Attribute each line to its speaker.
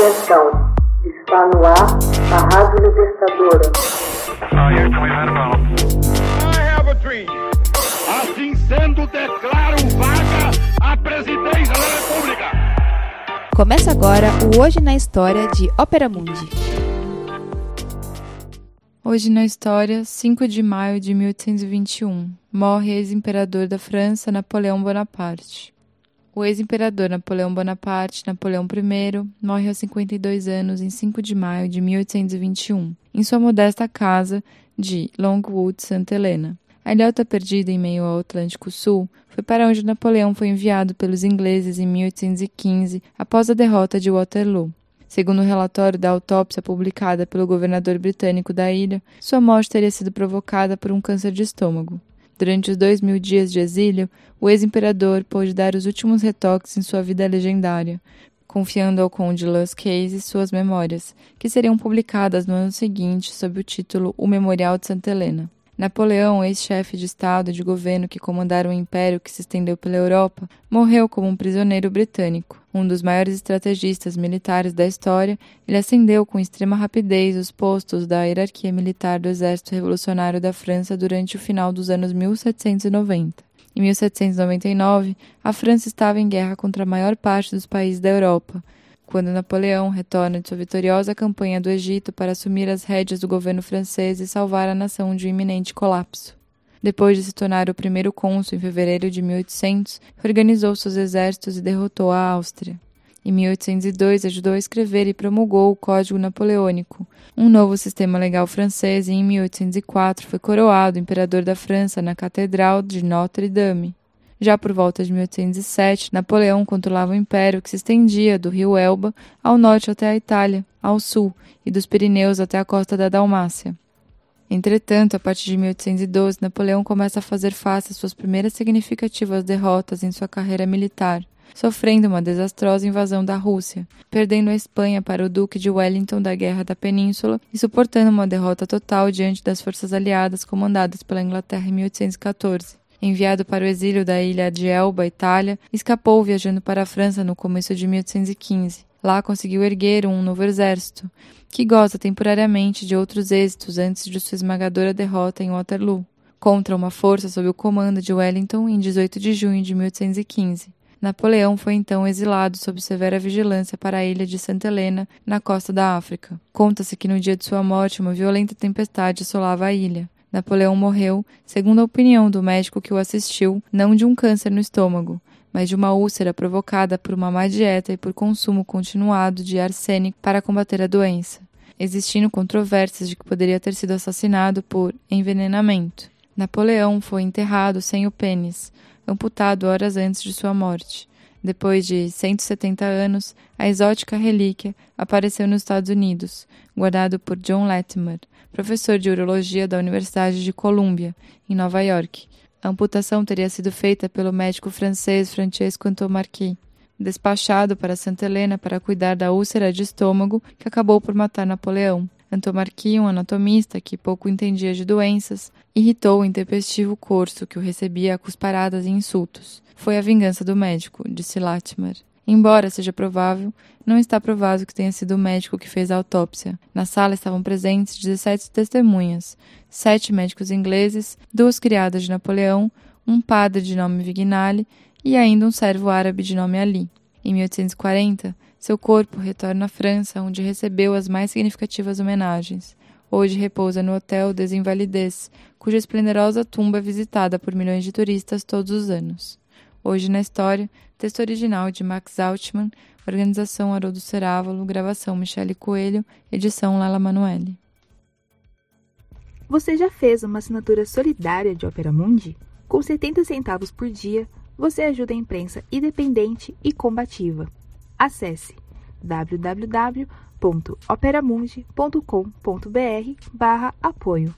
Speaker 1: Atenção, está no ar a Rádio Libertadora.
Speaker 2: Assim sendo, declaro vaga a presidência da República.
Speaker 3: Começa agora o Hoje na História de Ópera Mundi.
Speaker 4: Hoje na história, 5 de maio de 1821, morre ex-imperador da França Napoleão Bonaparte. O ex-imperador Napoleão Bonaparte, Napoleão I, morre aos 52 anos em 5 de maio de 1821, em sua modesta casa de Longwood, Santa Helena. A ilhota perdida em meio ao Atlântico Sul foi para onde Napoleão foi enviado pelos ingleses em 1815, após a derrota de Waterloo. Segundo o relatório da autópsia publicada pelo governador britânico da ilha, sua morte teria sido provocada por um câncer de estômago. Durante os dois mil dias de exílio, o ex-imperador pôde dar os últimos retoques em sua vida legendária, confiando ao conde Las Case suas memórias, que seriam publicadas no ano seguinte sob o título O Memorial de Santa Helena. Napoleão, ex-chefe de Estado e de governo que comandara um império que se estendeu pela Europa, morreu como um prisioneiro britânico. Um dos maiores estrategistas militares da história, ele ascendeu com extrema rapidez os postos da hierarquia militar do Exército Revolucionário da França durante o final dos anos 1790. Em 1799, a França estava em guerra contra a maior parte dos países da Europa, quando Napoleão retorna de sua vitoriosa campanha do Egito para assumir as rédeas do governo francês e salvar a nação de um iminente colapso. Depois de se tornar o primeiro cônsul em fevereiro de 1800, organizou seus exércitos e derrotou a Áustria. Em 1802, ajudou a escrever e promulgou o Código Napoleônico, um novo sistema legal francês, e em 1804 foi coroado imperador da França na Catedral de Notre-Dame. Já por volta de 1807, Napoleão controlava o império que se estendia do rio Elba ao norte até a Itália, ao sul, e dos Pirineus até a costa da Dalmácia. Entretanto, a partir de 1812, Napoleão começa a fazer face às suas primeiras significativas derrotas em sua carreira militar, sofrendo uma desastrosa invasão da Rússia, perdendo a Espanha para o Duque de Wellington da Guerra da Península e suportando uma derrota total diante das forças aliadas comandadas pela Inglaterra em 1814 enviado para o exílio da ilha de Elba, Itália, escapou viajando para a França no começo de 1815. Lá conseguiu erguer um novo exército, que goza temporariamente de outros êxitos antes de sua esmagadora derrota em Waterloo, contra uma força sob o comando de Wellington em 18 de junho de 1815. Napoleão foi então exilado sob severa vigilância para a ilha de Santa Helena, na costa da África. Conta-se que no dia de sua morte uma violenta tempestade assolava a ilha. Napoleão morreu, segundo a opinião do médico que o assistiu, não de um câncer no estômago, mas de uma úlcera provocada por uma má dieta e por consumo continuado de arsênico para combater a doença, existindo controvérsias de que poderia ter sido assassinado por envenenamento. Napoleão foi enterrado sem o pênis, amputado horas antes de sua morte. Depois de 170 anos, a exótica relíquia apareceu nos Estados Unidos, guardado por John Latimer, professor de urologia da Universidade de Columbia, em Nova York. A amputação teria sido feita pelo médico francês Francesco Antomarchi, despachado para Santa Helena para cuidar da úlcera de estômago que acabou por matar Napoleão. Antomarchi, um anatomista que pouco entendia de doenças, irritou o intempestivo corso que o recebia a cusparadas e insultos. Foi a vingança do médico, disse Latimer. Embora seja provável, não está provado que tenha sido o médico que fez a autópsia. Na sala estavam presentes 17 testemunhas, sete médicos ingleses, duas criadas de Napoleão, um padre de nome Vignali e ainda um servo árabe de nome Ali. Em 1840, seu corpo retorna à França, onde recebeu as mais significativas homenagens. Hoje repousa no Hotel des Invalides, cuja esplendorosa tumba é visitada por milhões de turistas todos os anos. Hoje na História, texto original de Max Altman, organização Haroldo Cerávalo, gravação Michele Coelho, edição Lala Manuelle.
Speaker 3: Você já fez uma assinatura solidária de Opera Mundi? Com 70 centavos por dia, você ajuda a imprensa independente e combativa. Acesse www.operamundi.com.br/apoio.